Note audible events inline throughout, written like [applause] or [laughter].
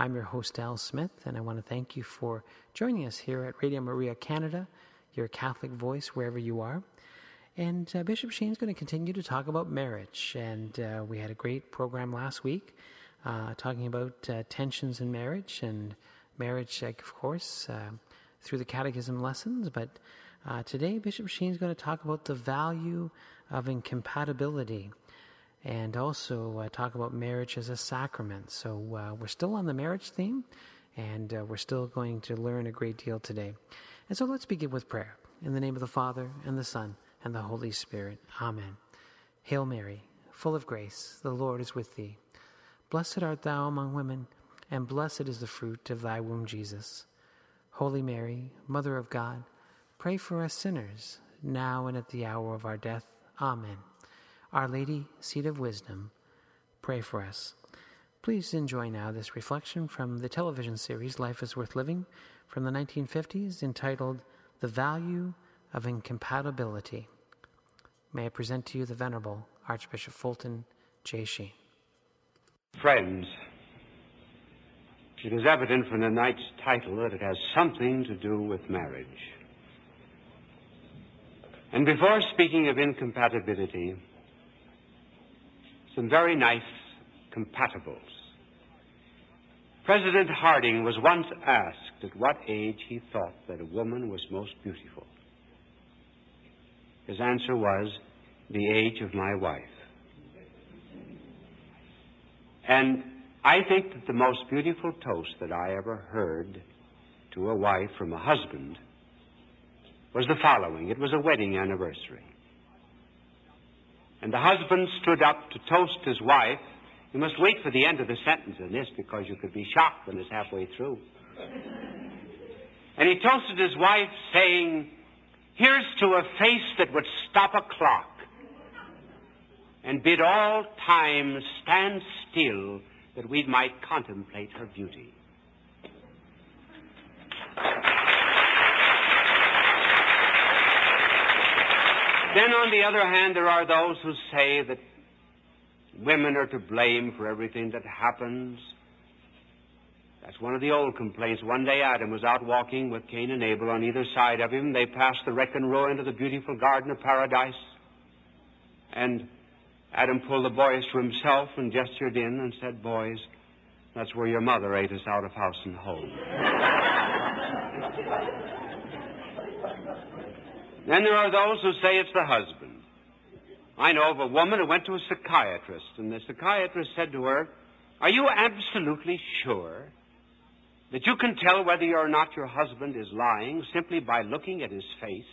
I'm your host, Al Smith, and I want to thank you for joining us here at Radio Maria Canada, your Catholic voice wherever you are. And uh, Bishop Sheen's going to continue to talk about marriage. And uh, we had a great program last week uh, talking about uh, tensions in marriage and marriage, of course, uh, through the catechism lessons. But uh, today, Bishop Sheen's going to talk about the value of incompatibility and also uh, talk about marriage as a sacrament. So uh, we're still on the marriage theme, and uh, we're still going to learn a great deal today. And so let's begin with prayer. In the name of the Father, and the Son, and the Holy Spirit. Amen. Hail Mary, full of grace, the Lord is with thee. Blessed art thou among women, and blessed is the fruit of thy womb, Jesus. Holy Mary, Mother of God, pray for us sinners, now and at the hour of our death. Amen. Our Lady, Seat of Wisdom, pray for us. Please enjoy now this reflection from the television series Life is Worth Living from the 1950s entitled The Value of Incompatibility. May I present to you the Venerable Archbishop Fulton J. Sheen. Friends, it is evident from the night's title that it has something to do with marriage. And before speaking of incompatibility, some very nice compatibles. President Harding was once asked at what age he thought that a woman was most beautiful. His answer was, the age of my wife. And I think that the most beautiful toast that I ever heard to a wife from a husband was the following. It was a wedding anniversary. And the husband stood up to toast his wife. You must wait for the end of the sentence in this because you could be shocked when it's halfway through. And he toasted his wife, saying, Here's to a face that would stop a clock and bid all time stand still that we might contemplate her beauty. Then, on the other hand, there are those who say that women are to blame for everything that happens. That's one of the old complaints. One day Adam was out walking with Cain and Abel on either side of him. They passed the wreck and row into the beautiful garden of paradise. And Adam pulled the boys to himself and gestured in and said, Boys, that's where your mother ate us out of house and home. [laughs] Then there are those who say it's the husband. I know of a woman who went to a psychiatrist, and the psychiatrist said to her, Are you absolutely sure that you can tell whether or not your husband is lying simply by looking at his face?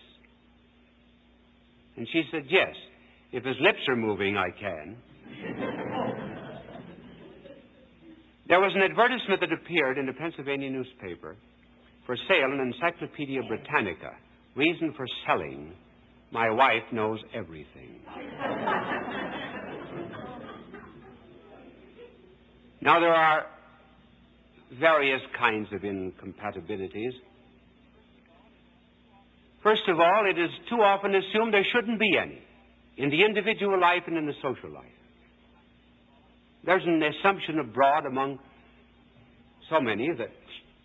And she said, Yes. If his lips are moving, I can. there was an advertisement that appeared in a Pennsylvania newspaper for sale an Encyclopedia Britannica Reason for selling. My wife knows everything. now, there are various kinds of incompatibilities. First of all, it is too often assumed there shouldn't be any. in the individual life and in the social life. There's an assumption abroad among so many that,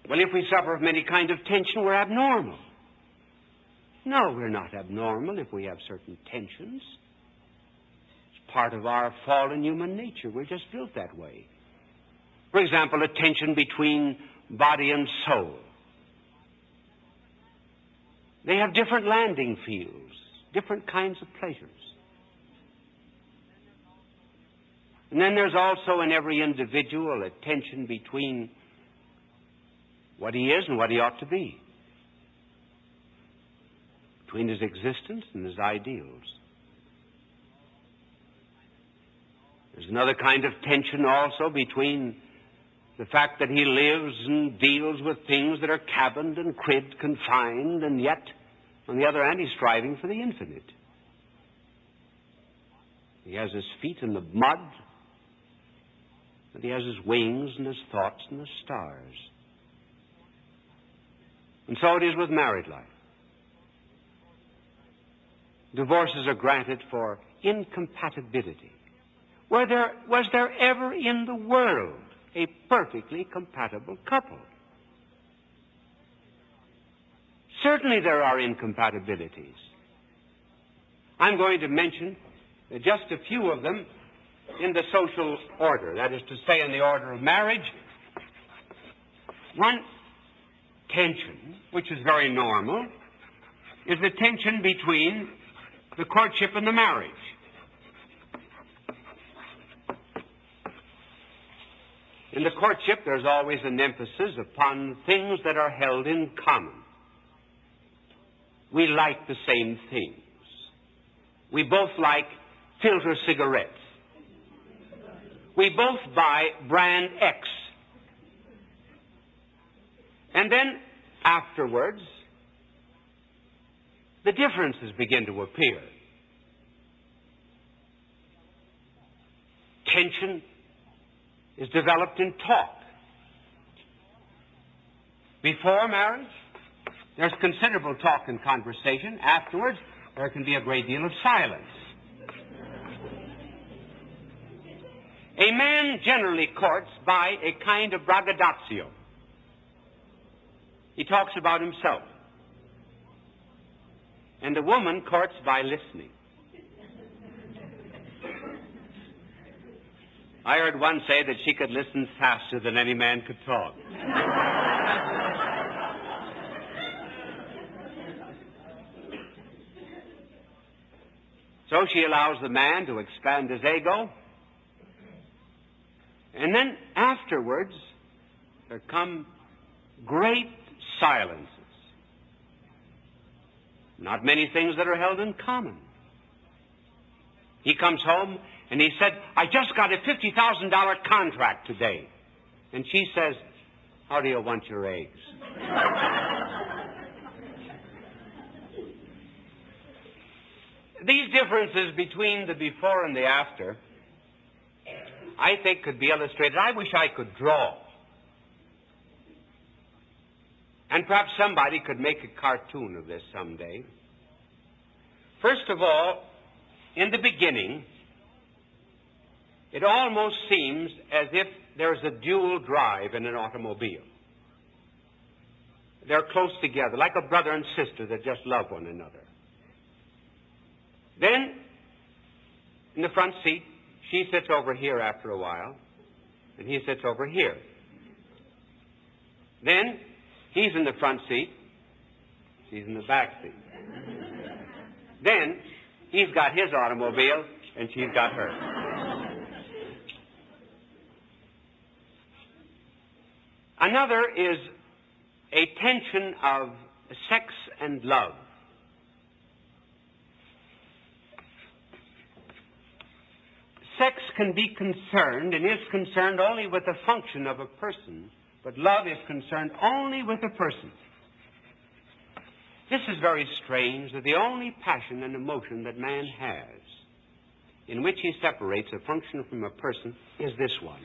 well, if we suffer from any kind of tension, we're abnormal. No, we're not abnormal if we have certain tensions. It's part of our fallen human nature. We're just built that way. For example, a tension between body and soul. They have different landing fields, different kinds of pleasures. And then there's also in every individual a tension between what he is and what he ought to be, between his existence and his ideals. There's another kind of tension also between the fact that he lives and deals with things that are cabined and cribbed, confined, and yet, on the other hand, he's striving for the infinite. He has his feet in the mud, and he has his wings and his thoughts in the stars. And so it is with married life. Divorces are granted for incompatibility. Were there, was there ever in the world a perfectly compatible couple. Certainly there are incompatibilities. I'm going to mention just a few of them in the social order, that is to say, in the order of marriage. One tension, which is very normal, is the tension between the courtship and the marriage. In the courtship, there's always an emphasis upon things that are held in common. We like the same things. We both like filter cigarettes. We both buy brand X. And then afterwards, the differences begin to appear. Tension is developed in talk. Before marriage, there's considerable talk and conversation. Afterwards, there can be a great deal of silence. A man generally courts by a kind of braggadocio. He talks about himself. And a woman courts by listening. I heard one say that she could listen faster than any man could talk. so she allows the man to expand his ego. And then afterwards, there come great silences. Not many things that are held in common. He comes home and he said, I just got a $50,000 contract today. And she says, How do you want your eggs? [laughs] These differences between the before and the after, I think, could be illustrated. I wish I could draw. And perhaps somebody could make a cartoon of this someday. First of all, in the beginning, it almost seems as if there's a dual drive in an automobile. They're close together, like a brother and sister that just love one another. Then, in the front seat, she sits over here after a while, and he sits over here. Then, he's in the front seat, she's in the back seat. Then, he's got his automobile, and she's got hers. Another is a tension of sex and love. Sex can be concerned and is concerned only with the function of a person, but love is concerned only with a person. This is very strange that the only passion and emotion that man has in which he separates a function from a person is this one.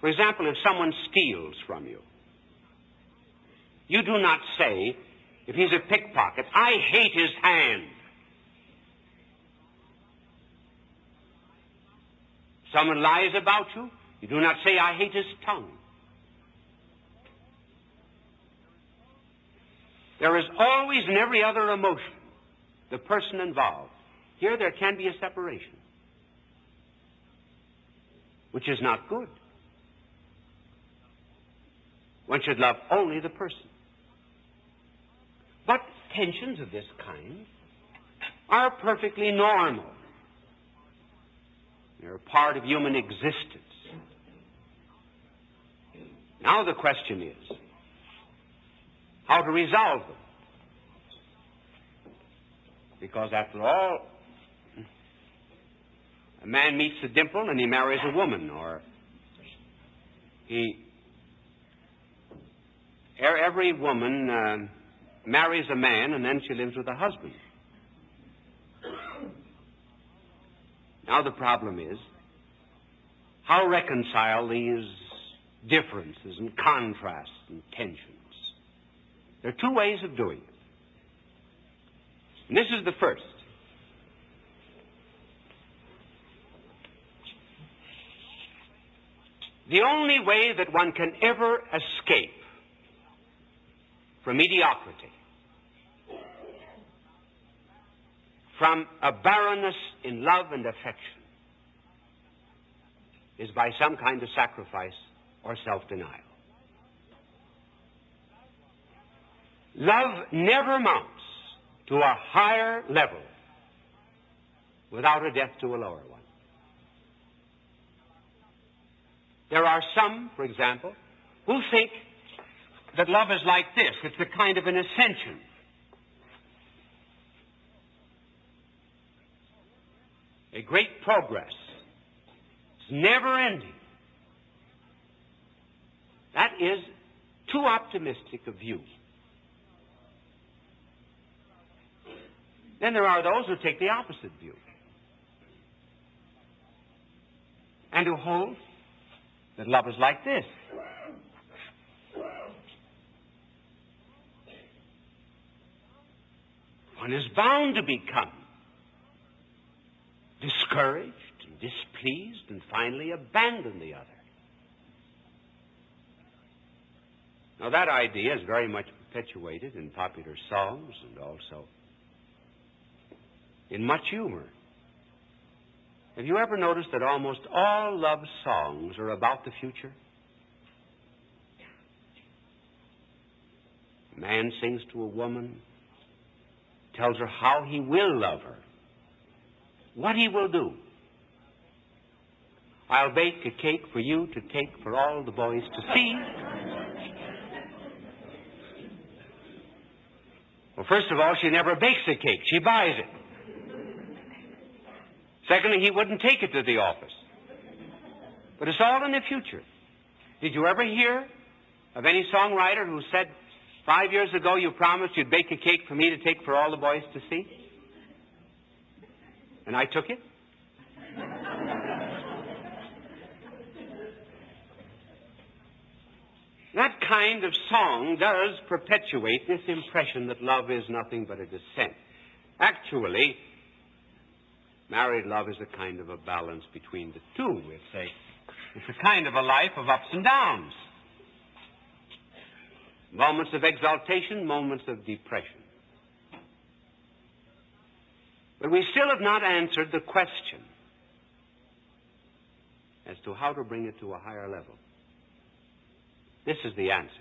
For example, if someone steals from you, you do not say, if he's a pickpocket, I hate his hand. Someone lies about you, you do not say, I hate his tongue. There is always in every other emotion the person involved. Here there can be a separation, which is not good. One should love only the person. But tensions of this kind are perfectly normal. They're a part of human existence. Now the question is how to resolve them. Because after all, a man meets a dimple and he marries a woman, or he every woman uh, marries a man and then she lives with a husband. Now the problem is how reconcile these differences and contrasts and tensions. There are two ways of doing it. And this is the first. The only way that one can ever escape from mediocrity, from a barrenness in love and affection, is by some kind of sacrifice or self denial. Love never mounts to a higher level without a death to a lower one. There are some, for example, who think that love is like this. It's a kind of an ascension. A great progress. It's never ending. That is too optimistic a view. Then there are those who take the opposite view and who hold that love is like this. One is bound to become discouraged and displeased and finally abandon the other. Now, that idea is very much perpetuated in popular songs and also in much humor. Have you ever noticed that almost all love songs are about the future? A man sings to a woman, tells her how he will love her, what he will do. I'll bake a cake for you to take for all the boys to see. Well, first of all, she never bakes a cake. She buys it. Secondly, he wouldn't take it to the office. But it's all in the future. Did you ever hear of any songwriter who said, five years ago you promised you'd bake a cake for me to take for all the boys to see? And I took it? that kind of song does perpetuate this impression that love is nothing but a descent. Actually, Married love is a kind of a balance between the two. It's say. it's a kind of a life of ups and downs. Moments of exaltation, moments of depression. But we still have not answered the question as to how to bring it to a higher level. This is the answer.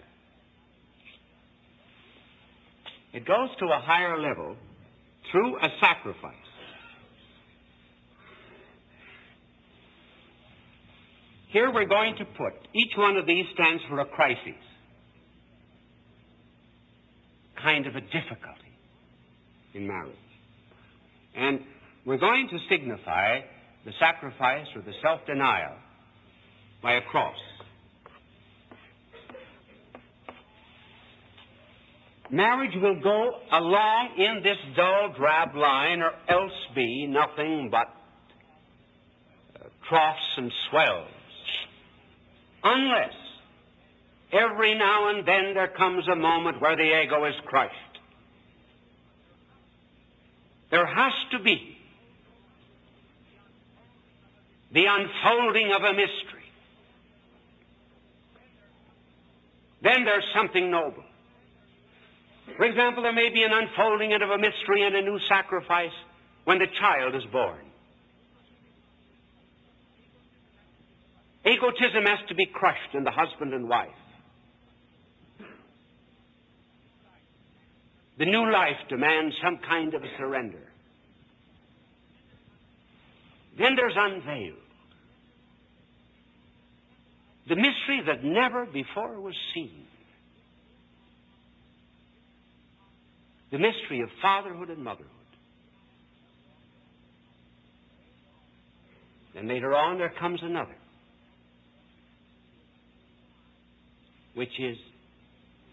It goes to a higher level through a sacrifice. Here we're going to put, each one of these stands for a crisis, kind of a difficulty in marriage. And we're going to signify the sacrifice or the self denial by a cross. Marriage will go along in this dull, drab line, or else be nothing but uh, troughs and swells Unless every now and then there comes a moment where the ego is crushed. There has to be the unfolding of a mystery. Then there's something noble. For example, there may be an unfolding of a mystery and a new sacrifice when the child is born. Egotism has to be crushed in the husband and wife. The new life demands some kind of a surrender. Then there's unveiled. The mystery that never before was seen. The mystery of fatherhood and motherhood. Then later on there comes another, which is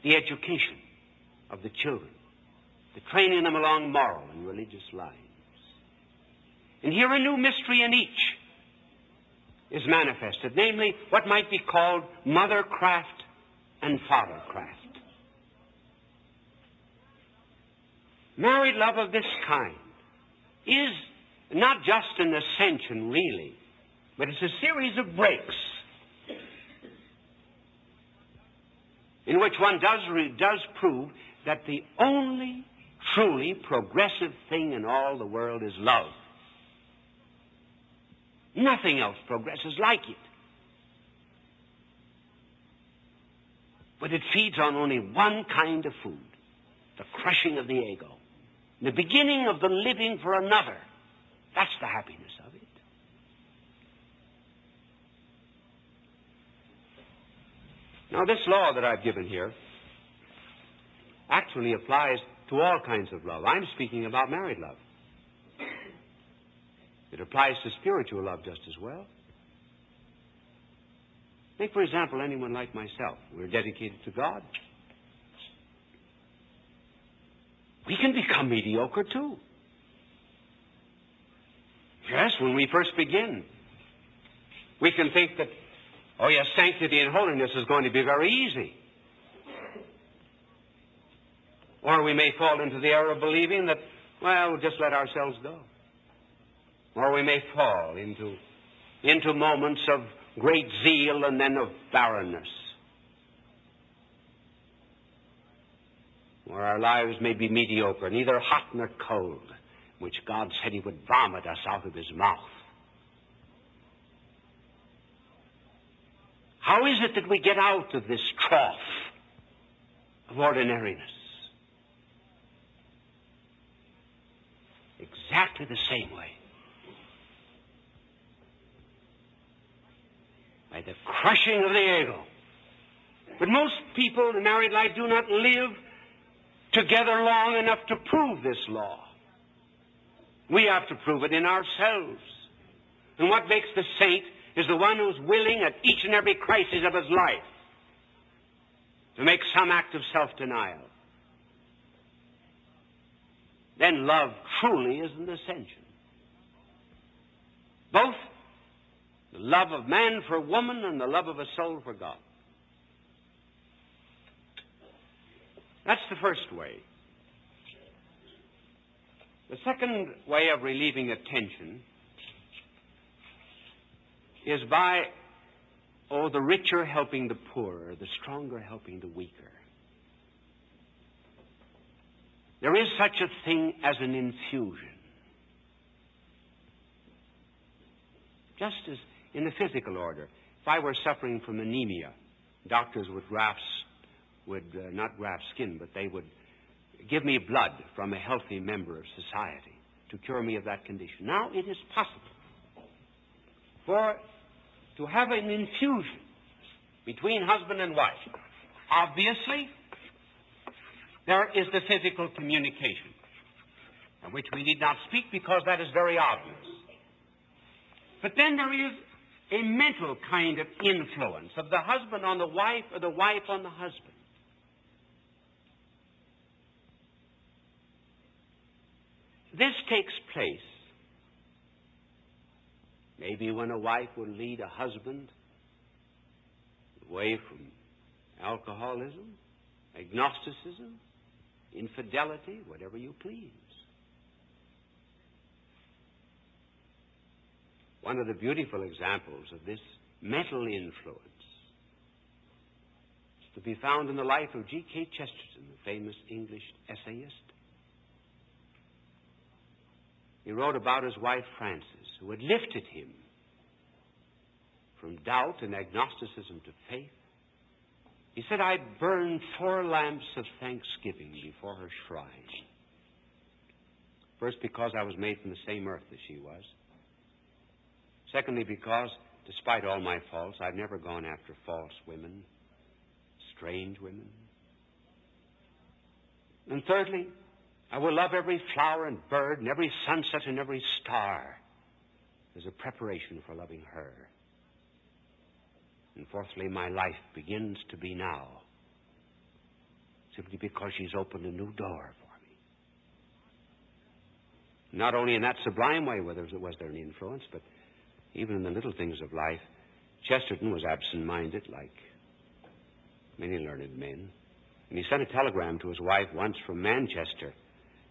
the education of the children, the training them along moral and religious lines. And here a new mystery in each is manifested, namely what might be called mothercraft and fathercraft. Married love of this kind is not just an ascension, really, but it's a series of breaks in which one does, does prove that the only truly progressive thing in all the world is love. Nothing else progresses like it. But it feeds on only one kind of food the crushing of the ego, the beginning of the living for another. That's the happiness of it. Now, this law that I've given here actually applies to all kinds of love. I'm speaking about married love. It applies to spiritual love just as well. Take, for example, anyone like myself. We're dedicated to God. We can become mediocre too. Yes, when we first begin, we can think that, oh yes, sanctity and holiness is going to be very easy. Or we may fall into the error of believing that, well, we'll just let ourselves go. Or we may fall into, into moments of great zeal and then of barrenness. Where our lives may be mediocre, neither hot nor cold, which God said He would vomit us out of His mouth. How is it that we get out of this trough of ordinariness? Exactly the same way. by the crushing of the ego. But most people in married life do not live together long enough to prove this law. We have to prove it in ourselves. And what makes the saint is the one who's willing at each and every crisis of his life to make some act of self-denial. Then love truly is an ascension. Both the love of man for woman and the love of a soul for God. That's the first way. The second way of relieving a tension is by, oh, the richer helping the poorer, the stronger helping the weaker. There is such a thing as an infusion. Just as in the physical order. If I were suffering from anemia, doctors would graft, would uh, not graft skin, but they would give me blood from a healthy member of society to cure me of that condition. Now it is possible for to have an infusion between husband and wife. Obviously, there is the physical communication, of which we need not speak because that is very obvious. But then there is a mental kind of influence of the husband on the wife or the wife on the husband. This takes place maybe when a wife will lead a husband away from alcoholism, agnosticism, infidelity, whatever you please. One of the beautiful examples of this mental influence is to be found in the life of G.K. Chesterton, the famous English essayist. He wrote about his wife Frances, who had lifted him from doubt and agnosticism to faith. He said, I burned four lamps of thanksgiving before her shrine. First, because I was made from the same earth as she was. Secondly, because, despite all my faults, I've never gone after false women, strange women. And thirdly, I will love every flower and bird and every sunset and every star as a preparation for loving her. And fourthly, my life begins to be now simply because she's opened a new door for me. Not only in that sublime way was there an influence, but even in the little things of life. Chesterton was absent minded, like many learned men. And he sent a telegram to his wife once from Manchester.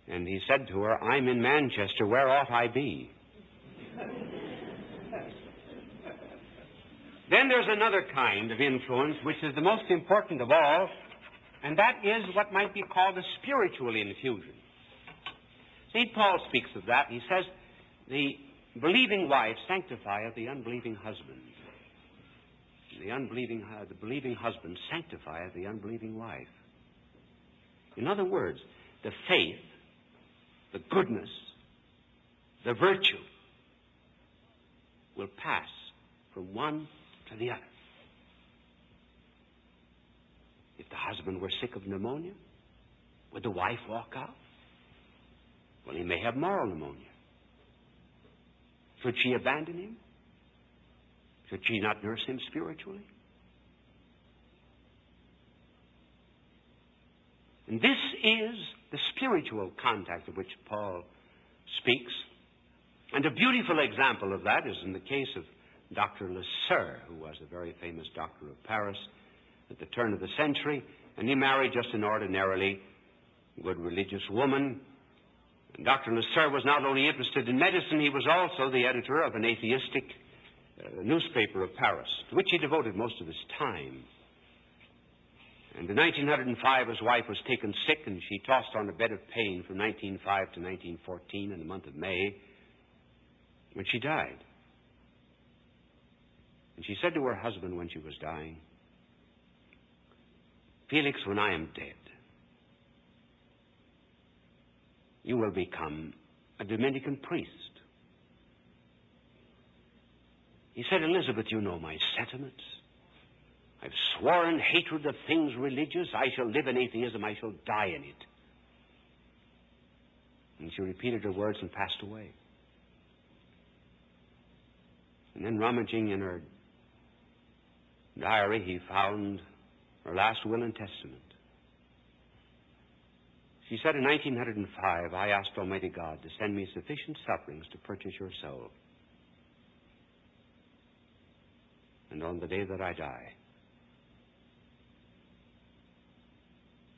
And he said to her, I'm in Manchester. Where ought I be? Then there's another kind of influence, which is the most important of all, and that is what might be called a spiritual infusion. St. Paul speaks of that. He says, The believing wife sanctifieth the unbelieving husband. The unbelieving, uh, the believing husband sanctifieth the unbelieving wife. In other words, the faith, the goodness, the virtue will pass from one to the other. If the husband were sick of pneumonia, would the wife walk out? Well, he may have moral pneumonia. Should she abandon him? Should she not nurse him spiritually? And this is the spiritual contact of which Paul speaks. And a beautiful example of that is in the case of Dr. Leseur, who was a very famous doctor of Paris at the turn of the century, and he married just an ordinarily good religious woman Dr. Leseur was not only interested in medicine, he was also the editor of an atheistic uh, newspaper of Paris, to which he devoted most of his time. And in 1905, his wife was taken sick, and she tossed on a bed of pain from 1905 to 1914 in the month of May, when she died. And she said to her husband when she was dying, Felix, when I am dead, you will become a Dominican priest. He said, Elizabeth, you know my sentiments. I've sworn hatred of things religious. I shall live in atheism. I shall die in it. And she repeated her words and passed away. And then, rummaging in her diary, he found her last will and testament. She said in 1905, I asked Almighty God to send me sufficient sufferings to purchase your soul. And on the day that I die,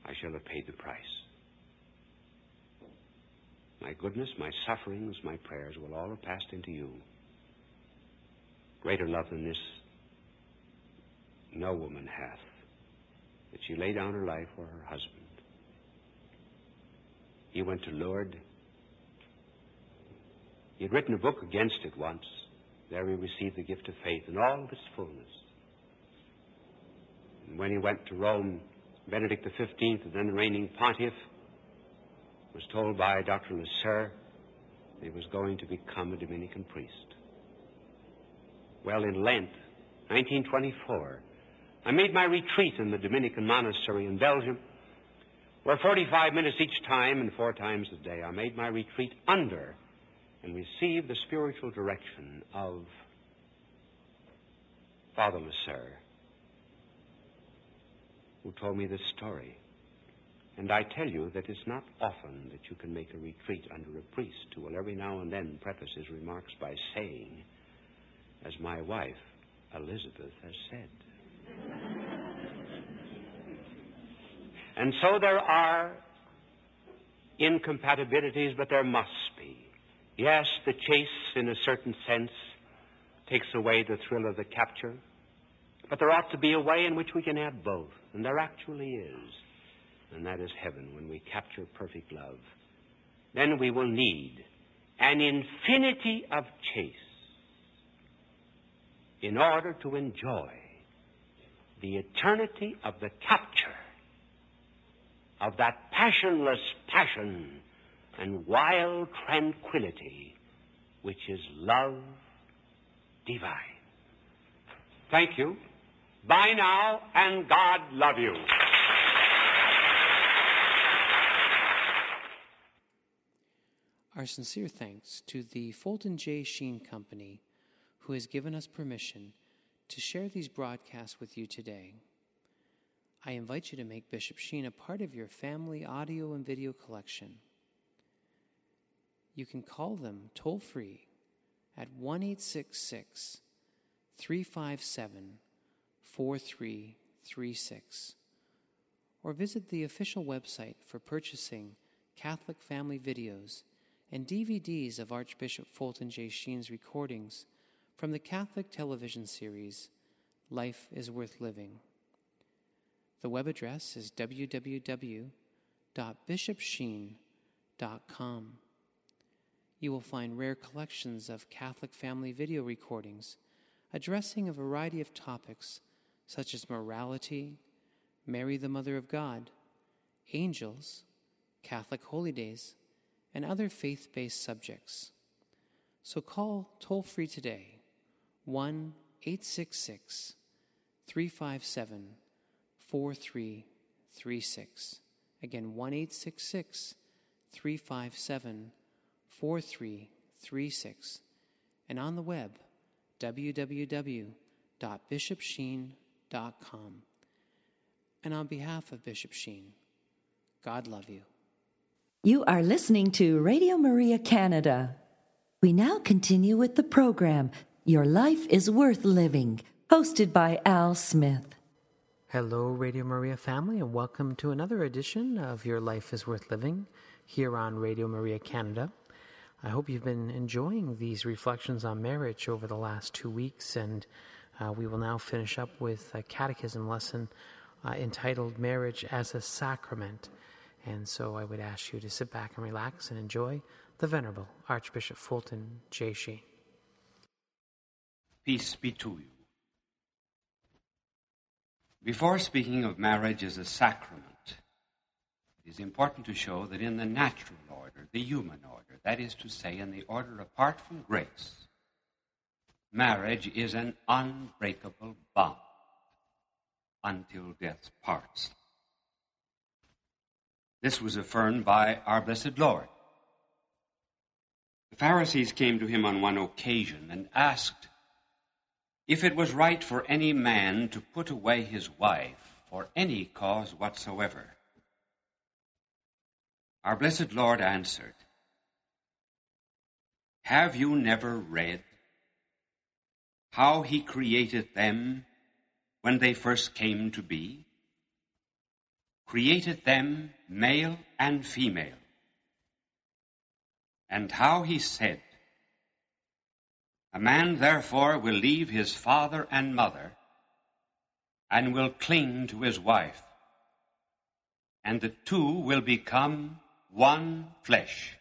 I shall have paid the price. My goodness, my sufferings, my prayers will all have passed into you. Greater love than this no woman hath, that she lay down her life for her husband. He went to Lourdes. He had written a book against it once. There he received the gift of faith in all of its fullness. And when he went to Rome, Benedict XV, the then reigning pontiff, was told by Dr. Leseur he was going to become a Dominican priest. Well, in Lent, 1924, I made my retreat in the Dominican monastery in Belgium where 45 minutes each time and four times a day I made my retreat under and received the spiritual direction of Father Leseur, who told me this story. And I tell you that it's not often that you can make a retreat under a priest who will every now and then preface his remarks by saying, as my wife, Elizabeth, has said. And so there are incompatibilities, but there must be. Yes, the chase, in a certain sense, takes away the thrill of the capture. But there ought to be a way in which we can have both, and there actually is. And that is heaven when we capture perfect love. Then we will need an infinity of chase in order to enjoy the eternity of the capture of that passionless passion and wild tranquility which is love divine. Thank you. Bye now, and God love you. Our sincere thanks to the Fulton J. Sheen Company, who has given us permission to share these broadcasts with you today. I invite you to make Bishop Sheen a part of your family audio and video collection. You can call them toll free at 1 357 4336 or visit the official website for purchasing Catholic family videos and DVDs of Archbishop Fulton J. Sheen's recordings from the Catholic television series Life is Worth Living. The web address is www.bishopsheen.com. You will find rare collections of Catholic family video recordings addressing a variety of topics such as morality, Mary the Mother of God, angels, Catholic holy days, and other faith based subjects. So call toll free today 1 866 357 4336. Again, 1 357 4336. And on the web, www.bishopsheen.com. And on behalf of Bishop Sheen, God love you. You are listening to Radio Maria Canada. We now continue with the program, Your Life is Worth Living, hosted by Al Smith. Hello, Radio Maria family, and welcome to another edition of Your Life is Worth Living here on Radio Maria Canada. I hope you've been enjoying these reflections on marriage over the last two weeks, and uh, we will now finish up with a catechism lesson uh, entitled Marriage as a Sacrament. And so I would ask you to sit back and relax and enjoy the Venerable Archbishop Fulton J. Sheen. Peace be to you. Before speaking of marriage as a sacrament, it is important to show that in the natural order, the human order, that is to say, in the order apart from grace, marriage is an unbreakable bond until death parts. This was affirmed by our blessed Lord. The Pharisees came to him on one occasion and asked if it was right for any man to put away his wife for any cause whatsoever. Our blessed Lord answered, Have you never read how he created them when they first came to be? created them male and female, and how he said, A man therefore will leave his father and mother and will cling to his wife, and the two will become one flesh.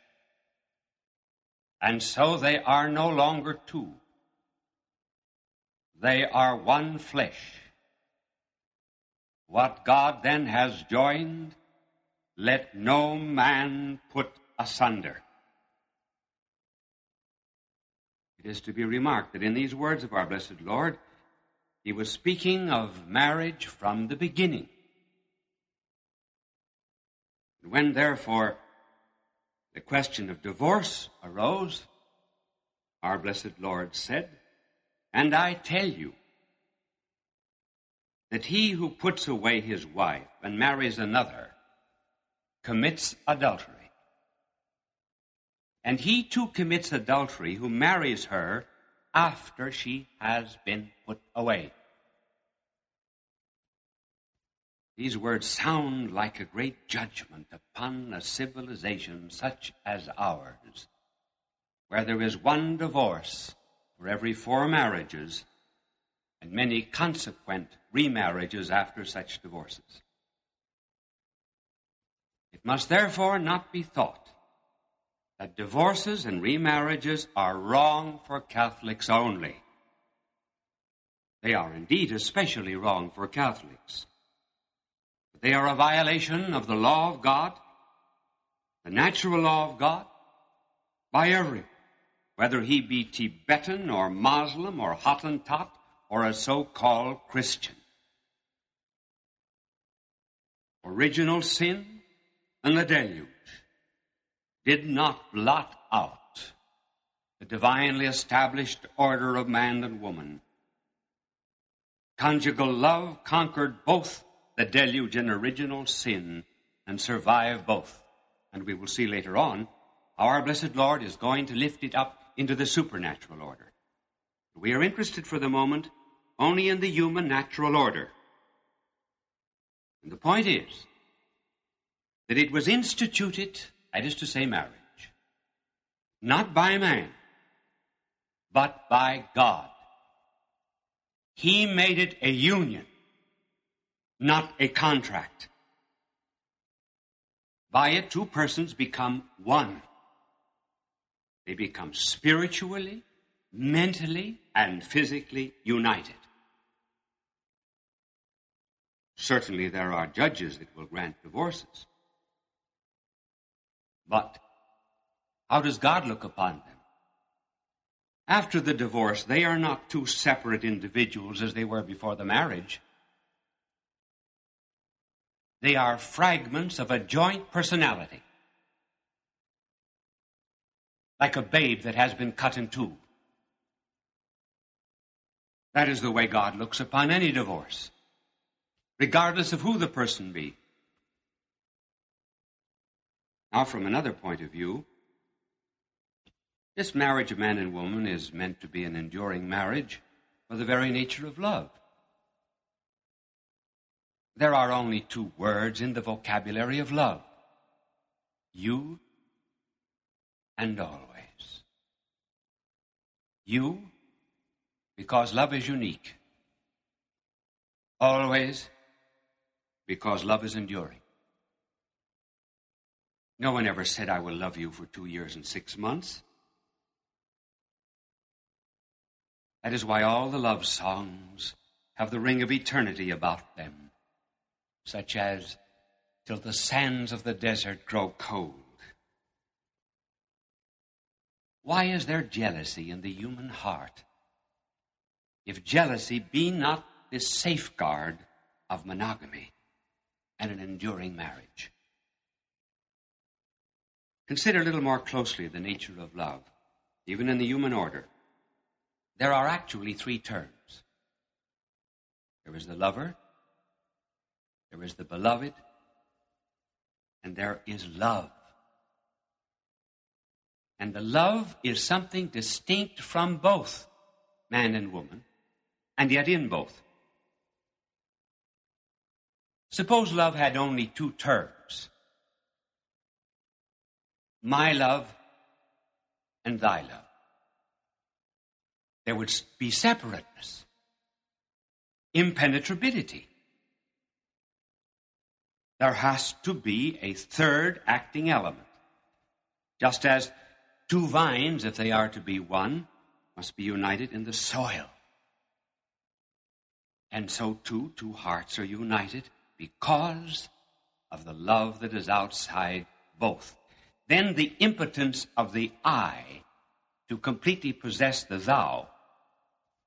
And so they are no longer two. They are one flesh. What God then has joined, let no man put asunder. It is to be remarked that in these words of our blessed Lord, he was speaking of marriage from the beginning. And when therefore the question of divorce arose, our blessed Lord said, And I tell you, that he who puts away his wife and marries another commits adultery. And he too commits adultery who marries her after she has been put away. These words sound like a great judgment upon a civilization such as ours, where there is one divorce for every four marriages and many consequent remarriages after such divorces. It must therefore not be thought that divorces and remarriages are wrong for Catholics only. They are indeed especially wrong for Catholics. But they are a violation of the law of God, the natural law of God, by everyone, whether he be Tibetan or Moslem or Hottentot or a so-called Christian. Original sin and the deluge did not blot out the divinely established order of man and woman. Conjugal love conquered both the deluge and original sin and survived both. And we will see later on how our blessed Lord is going to lift it up into the supernatural order. We are interested for the moment only in the human natural order. And the point is that it was instituted, that is to say, marriage, not by man, but by God. He made it a union, not a contract. By it, two persons become one. They become spiritually, mentally, and physically united. Certainly, there are judges that will grant divorces. But how does God look upon them? After the divorce, they are not two separate individuals as they were before the marriage. They are fragments of a joint personality. Like a babe that has been cut in two. That is the way God looks upon any divorce, regardless of who the person be. Now, from another point of view, this marriage of man and woman is meant to be an enduring marriage for the very nature of love. There are only two words in the vocabulary of love you and always. You, because love is unique. Always, because love is enduring. No one ever said, I will love you for two years and six months. That is why all the love songs have the ring of eternity about them, such as, Till the sands of the desert grow cold. Why is there jealousy in the human heart? If jealousy be not the safeguard of monogamy and an enduring marriage. Consider a little more closely the nature of love, even in the human order. There are actually three terms there is the lover, there is the beloved, and there is love. And the love is something distinct from both man and woman, and yet in both. Suppose love had only two terms my love and thy love. There would be separateness, impenetrability. There has to be a third acting element. Just as two vines, if they are to be one, must be united in the soil. And so too, two hearts are united because of the love that is outside both then the impotence of the I to completely possess the thou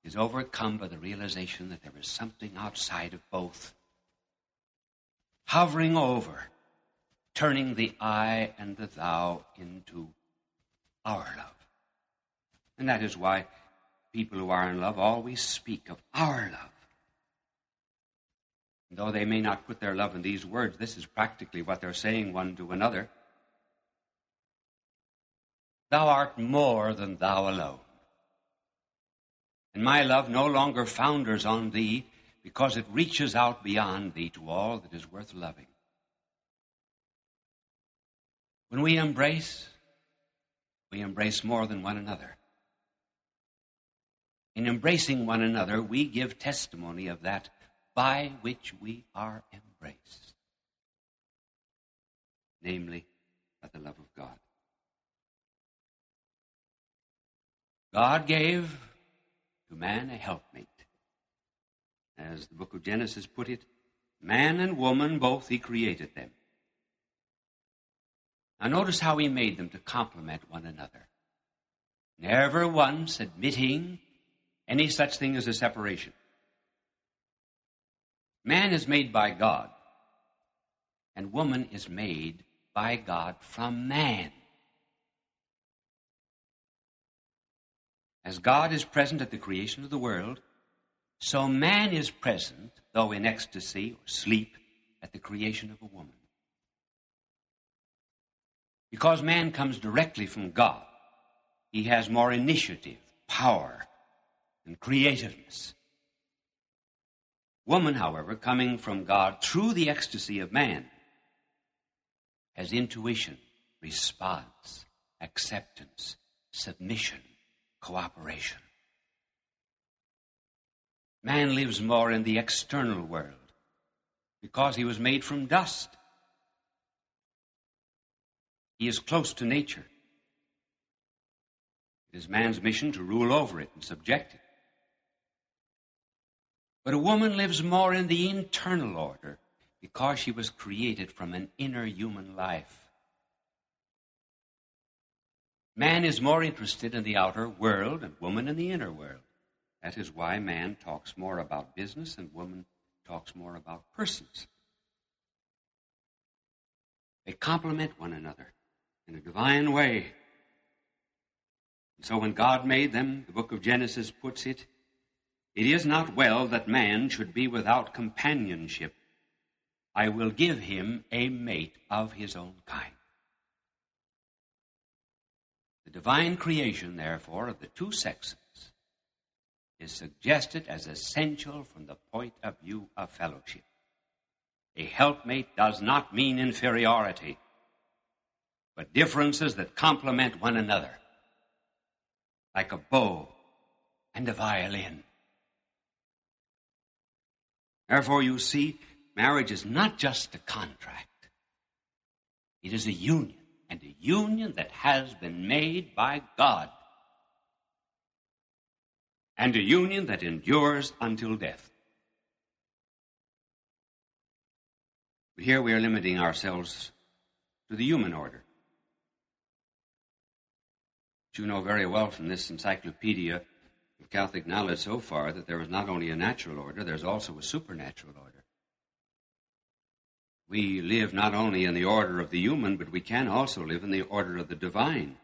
is overcome by the realization that there is something outside of both, hovering over, turning the I and the thou into our love. And that is why people who are in love always speak of our love. Though they may not put their love in these words, this is practically what they're saying one to another. Thou art more than thou alone. And my love no longer founders on thee because it reaches out beyond thee to all that is worth loving. When we embrace, we embrace more than one another. in embracing one another, we give testimony of that by which we are embraced, namely, by the love of God. God gave to man a helpmate. As the book of Genesis put it, man and woman both he created them. Now notice how he made them to complement one another. Never once admitting any such thing as a separation. Man is made by God, and woman is made by God from man. As God is present at the creation of the world, so man is present, though in ecstasy or sleep, at the creation of a woman. Because man comes directly from God, he has more initiative, power, and creativeness. Woman, however, coming from God through the ecstasy of man, has intuition, response, acceptance, submission, cooperation. Man lives more in the external world because he was made from dust. He is close to nature. It is man's mission to rule over it and subject it. But a woman lives more in the internal order because she was created from an inner human life. Man is more interested in the outer world and woman in the inner world. That is why man talks more about business and woman talks more about persons. They complement one another in a divine way. And so when God made them, the book of Genesis puts it, it is not well that man should be without companionship. I will give him a mate of his own kind. The divine creation, therefore, of the two sexes is suggested as essential from the point of view of fellowship. A helpmate does not mean inferiority, but differences that complement one another, like a bow and a violin. Therefore, you see, marriage is not just a contract, it is a union and a union that has been made by God, and a union that endures until death. Here we are limiting ourselves to the human order. But you know very well from this encyclopedia of Catholic knowledge so far that there is not only a natural order, there's also a supernatural order. We live not only in the order of the human, but we can also live in the order of the divine.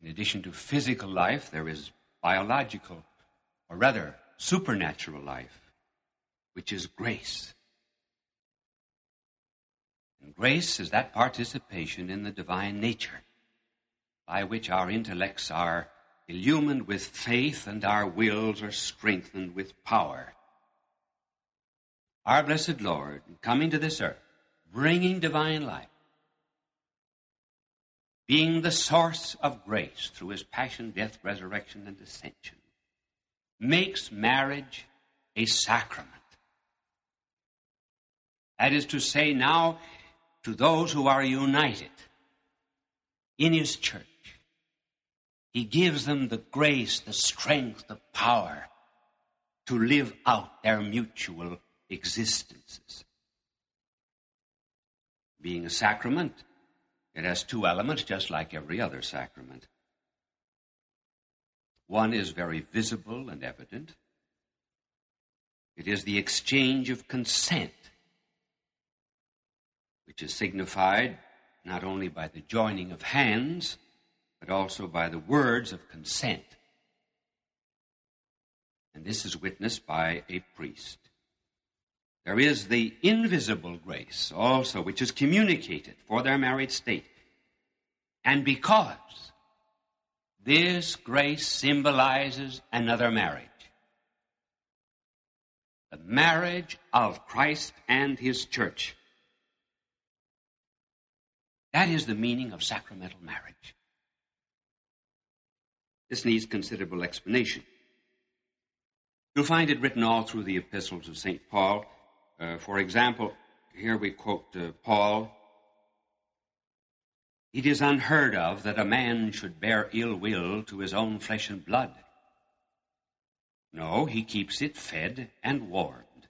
In addition to physical life, there is biological, or rather, supernatural life, which is grace. And grace is that participation in the divine nature by which our intellects are illumined with faith and our wills are strengthened with power our blessed Lord, coming to this earth, bringing divine life, being the source of grace through his passion, death, resurrection, and ascension, makes marriage a sacrament. That is to say, now to those who are united in his church, he gives them the grace, the strength, the power to live out their mutual existences. Being a sacrament, it has two elements, just like every other sacrament. One is very visible and evident. It is the exchange of consent, which is signified not only by the joining of hands, but also by the words of consent. And this is witnessed by a priest. There is the invisible grace also, which is communicated for their married state. And because this grace symbolizes another marriage, the marriage of Christ and his church. That is the meaning of sacramental marriage. This needs considerable explanation. You'll find it written all through the epistles of St. Paul. Uh, for example, here we quote uh, Paul It is unheard of that a man should bear ill will to his own flesh and blood. No, he keeps it fed and warmed.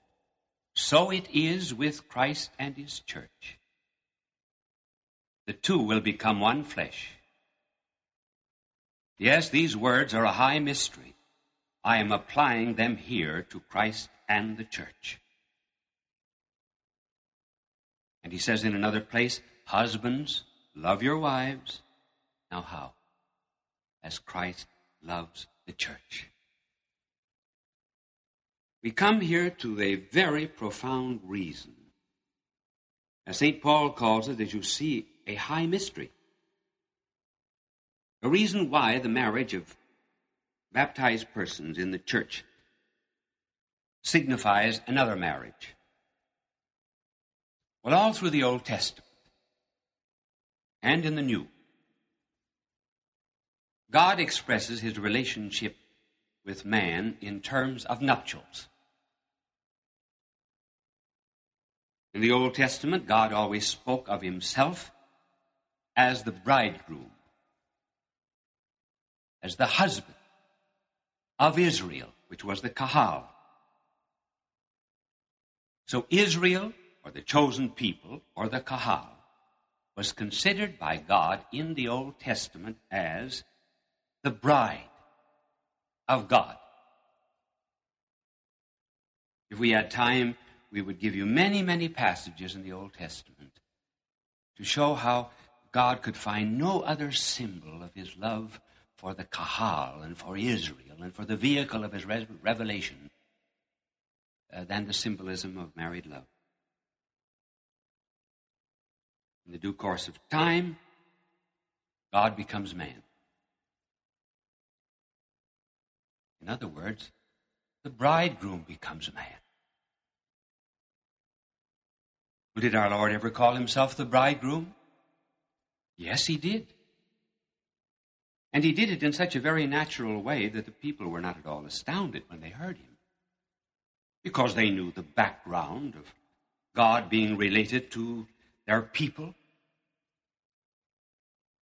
So it is with Christ and his church. The two will become one flesh. Yes, these words are a high mystery. I am applying them here to Christ and the church. And he says in another place, Husbands, love your wives. Now, how? As Christ loves the church. We come here to a very profound reason. As St. Paul calls it, as you see, a high mystery. A reason why the marriage of baptized persons in the church signifies another marriage. Well, all through the Old Testament and in the New, God expresses his relationship with man in terms of nuptials. In the Old Testament, God always spoke of himself as the bridegroom, as the husband of Israel, which was the Kahal. So Israel, or the chosen people, or the Kahal, was considered by God in the Old Testament as the bride of God. If we had time, we would give you many, many passages in the Old Testament to show how God could find no other symbol of his love for the Kahal and for Israel and for the vehicle of his revelation uh, than the symbolism of married love. In the due course of time, God becomes man. In other words, the bridegroom becomes a man. Did our Lord ever call himself the bridegroom? Yes, he did. And he did it in such a very natural way that the people were not at all astounded when they heard him. Because they knew the background of God being related to their people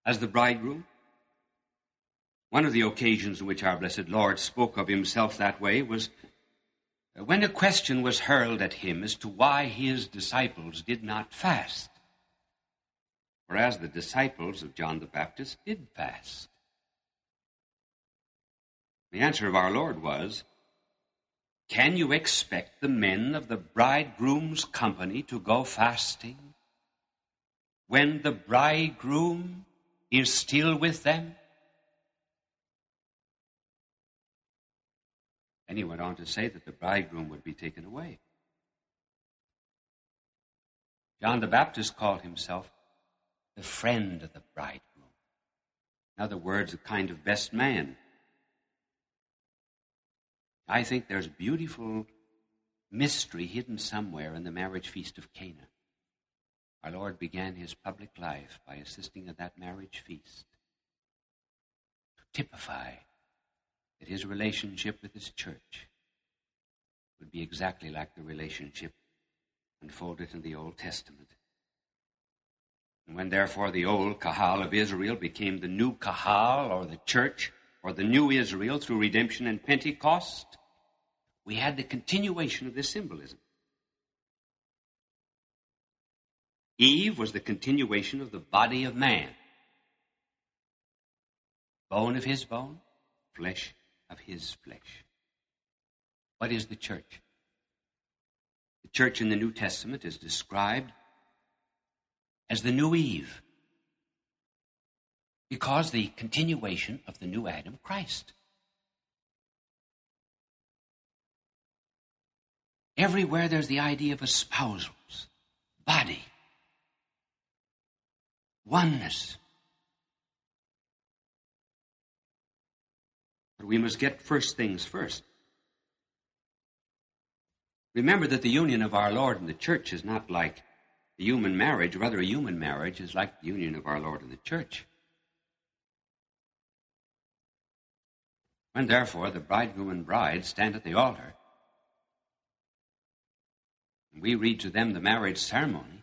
as the bridegroom. One of the occasions in which our blessed Lord spoke of himself that way was uh, when a question was hurled at him as to why his disciples did not fast, whereas the disciples of John the Baptist did fast. The answer of our Lord was, Can you expect the men of the bridegroom's company to go fasting when the bridegroom is still with them? And he went on to say that the bridegroom would be taken away. John the Baptist called himself the friend of the bridegroom. In other words, a kind of best man. I think there's beautiful mystery hidden somewhere in the marriage feast of Cana. Our Lord began his public life by assisting at that marriage feast to typify that his relationship with his church would be exactly like the relationship unfolded in the Old Testament. And when therefore the old Kahal of Israel became the new Kahal or the church or the new Israel through redemption and Pentecost, we had the continuation of this symbolism. Eve was the continuation of the body of man. Bone of his bone, flesh of his flesh. What is the church? The church in the New Testament is described as the new Eve because the continuation of the new Adam, Christ. Everywhere there's the idea of espousals, body, oneness, But we must get first things first. Remember that the union of our Lord and the church is not like a human marriage, rather, a human marriage is like the union of our Lord and the church. When therefore the bridegroom and bride stand at the altar, and we read to them the marriage ceremony,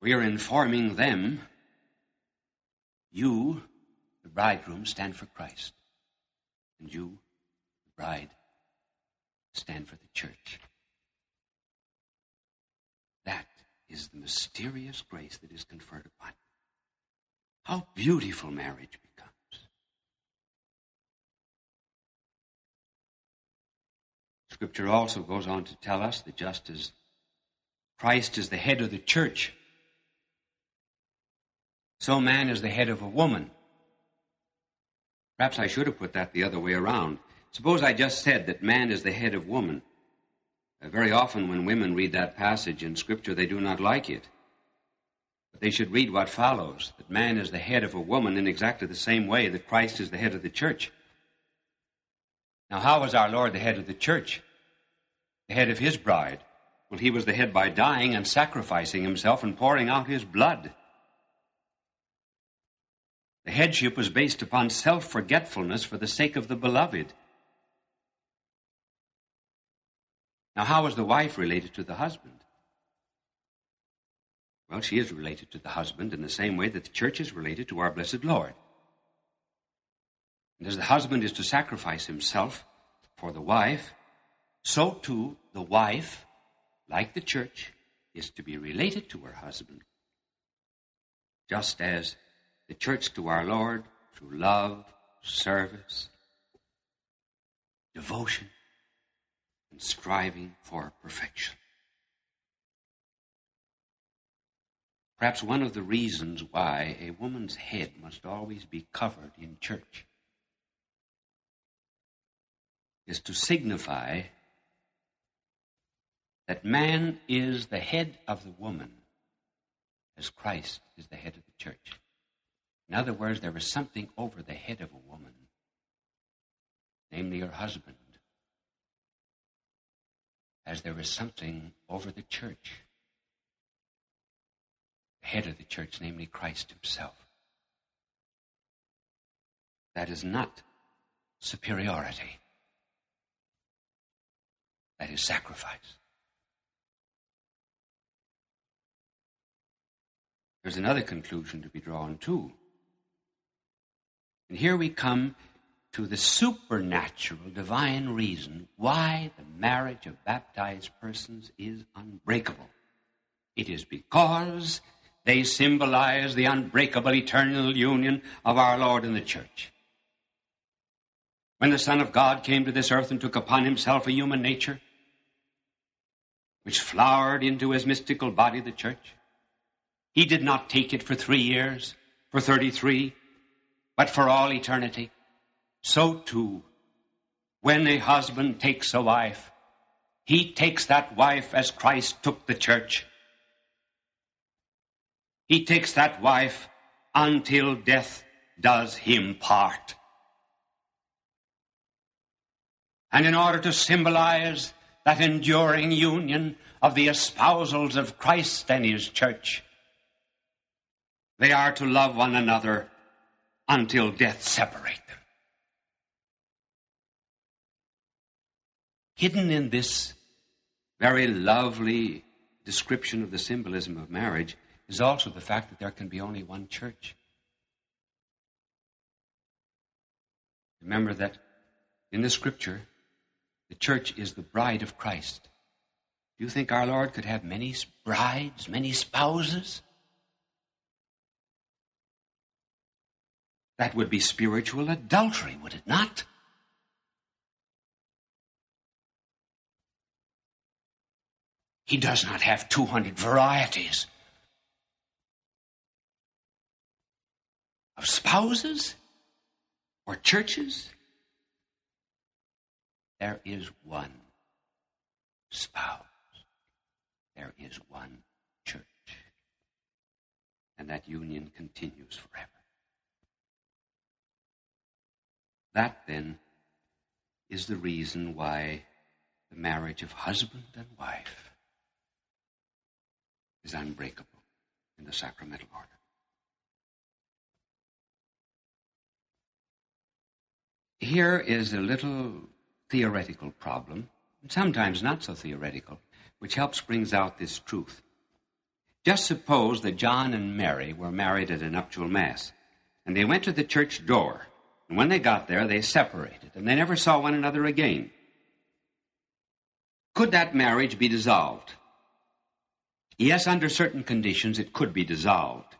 we are informing them, you, the bridegroom, stand for Christ, and you, the bride, stand for the church. That is the mysterious grace that is conferred upon you. How beautiful marriage becomes. Scripture also goes on to tell us that just as Christ is the head of the church, so man is the head of a woman. Perhaps I should have put that the other way around. Suppose I just said that man is the head of woman. Uh, very often, when women read that passage in Scripture, they do not like it. But they should read what follows that man is the head of a woman in exactly the same way that Christ is the head of the church. Now, how was our Lord the head of the church? The head of his bride? Well, he was the head by dying and sacrificing himself and pouring out his blood. The headship was based upon self forgetfulness for the sake of the beloved. Now, how is the wife related to the husband? Well, she is related to the husband in the same way that the church is related to our blessed Lord. And as the husband is to sacrifice himself for the wife, so too the wife, like the church, is to be related to her husband. Just as the church to our Lord through love, service, devotion, and striving for perfection. Perhaps one of the reasons why a woman's head must always be covered in church is to signify that man is the head of the woman as Christ is the head of the church. In other words, there is something over the head of a woman, namely her husband, as there is something over the church, the head of the church, namely Christ Himself. That is not superiority. That is sacrifice. There's another conclusion to be drawn too. And here we come to the supernatural divine reason why the marriage of baptized persons is unbreakable. It is because they symbolize the unbreakable eternal union of our Lord and the church. When the Son of God came to this earth and took upon himself a human nature, which flowered into his mystical body, the church, he did not take it for three years, for 33, but for all eternity so too, when a husband takes a wife, he takes that wife as Christ took the church. He takes that wife until death does him part. And in order to symbolize that enduring union of the espousals of Christ and his church, they are to love one another until death separate them. Hidden in this very lovely description of the symbolism of marriage is also the fact that there can be only one church. Remember that in the scripture, the church is the bride of Christ. Do you think our Lord could have many brides, many spouses? That would be spiritual adultery, would it not? He does not have 200 varieties of spouses or churches. There is one spouse. There is one church. And that union continues forever. That, then, is the reason why the marriage of husband and wife is unbreakable in the sacramental order. Here is a little theoretical problem, sometimes not so theoretical, which helps brings out this truth. Just suppose that John and Mary were married at a nuptial mass, and they went to the church door, and when they got there, they separated, and they never saw one another again. Could that marriage be dissolved? Yes, under certain conditions, it could be dissolved.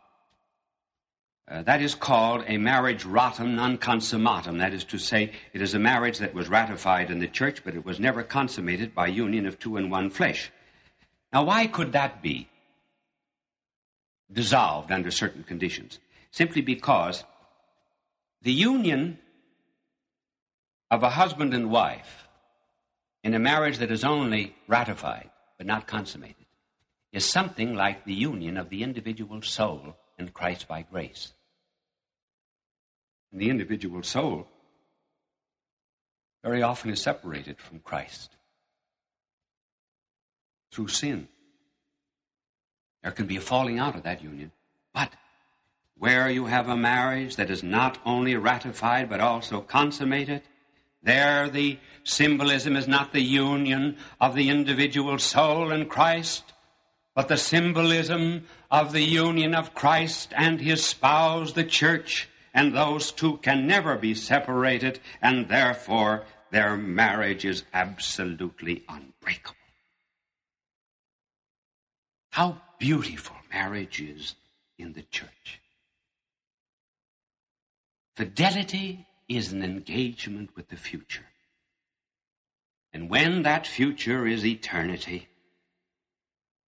Uh, that is called a marriage ratum non consummatum. That is to say, it is a marriage that was ratified in the church, but it was never consummated by union of two in one flesh. Now, why could that be dissolved under certain conditions? Simply because the union of a husband and wife in a marriage that is only ratified but not consummated is something like the union of the individual soul and Christ by grace. And the individual soul very often is separated from Christ through sin. There can be a falling out of that union. But where you have a marriage that is not only ratified but also consummated, there the symbolism is not the union of the individual soul and Christ, but the symbolism of the union of Christ and his spouse, the church, and those two can never be separated, and therefore their marriage is absolutely unbreakable. How beautiful marriage is in the church. Fidelity is an engagement with the future. And when that future is eternity,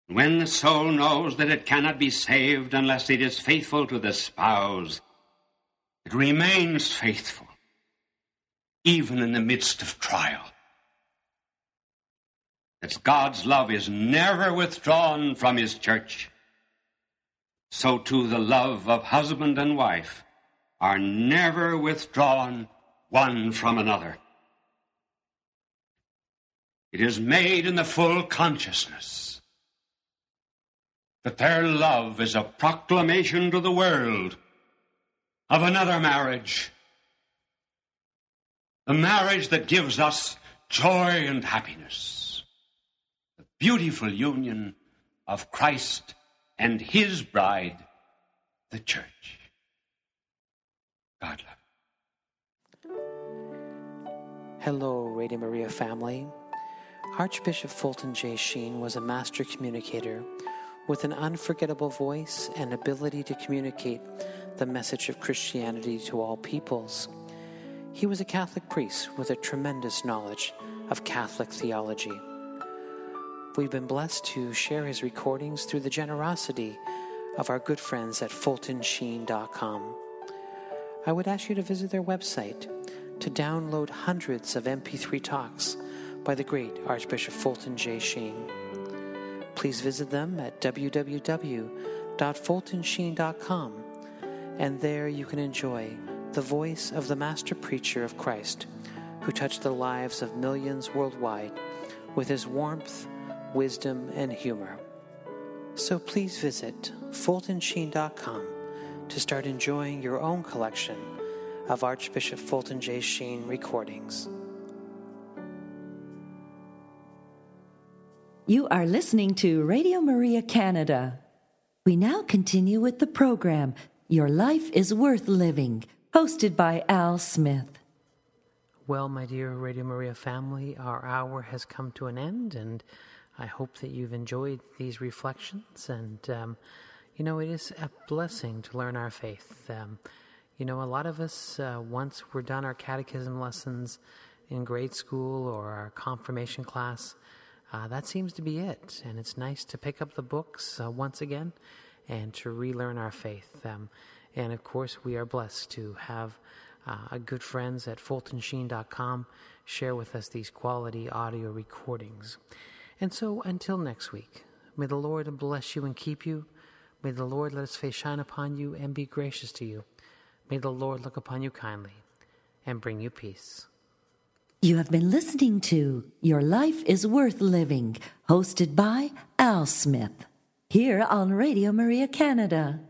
when the soul knows that it cannot be saved unless it is faithful to the spouse, it remains faithful, even in the midst of trial. That God's love is never withdrawn from His church, so too the love of husband and wife are never withdrawn one from another. It is made in the full consciousness that their love is a proclamation to the world of another marriage. A marriage that gives us joy and happiness. The beautiful union of Christ and his bride, the church. Hello, Radio Maria family. Archbishop Fulton J. Sheen was a master communicator with an unforgettable voice and ability to communicate the message of Christianity to all peoples. He was a Catholic priest with a tremendous knowledge of Catholic theology. We've been blessed to share his recordings through the generosity of our good friends at FultonSheen.com. I would ask you to visit their website to download hundreds of MP3 talks by the great Archbishop Fulton J. Sheen. Please visit them at www.fultonsheen.com, and there you can enjoy the voice of the master preacher of Christ, who touched the lives of millions worldwide with his warmth, wisdom, and humor. So please visit fultonsheen.com to start enjoying your own collection of Archbishop Fulton J. Sheen recordings. You are listening to Radio Maria Canada. We now continue with the program Your Life is Worth Living, hosted by Al Smith. Well, my dear Radio Maria family, our hour has come to an end, and I hope that you've enjoyed these reflections. And, um, you know, it is a blessing to learn our faith. Um, you know, a lot of us, uh, once we're done our catechism lessons in grade school or our confirmation class, uh, that seems to be it. And it's nice to pick up the books uh, once again and to relearn our faith. Um, and of course, we are blessed to have uh, good friends at FultonSheen.com share with us these quality audio recordings. And so until next week, may the Lord bless you and keep you. May the Lord let his face shine upon you and be gracious to you. May the Lord look upon you kindly and bring you peace. You have been listening to Your Life is Worth Living, hosted by Al Smith, here on Radio Maria Canada.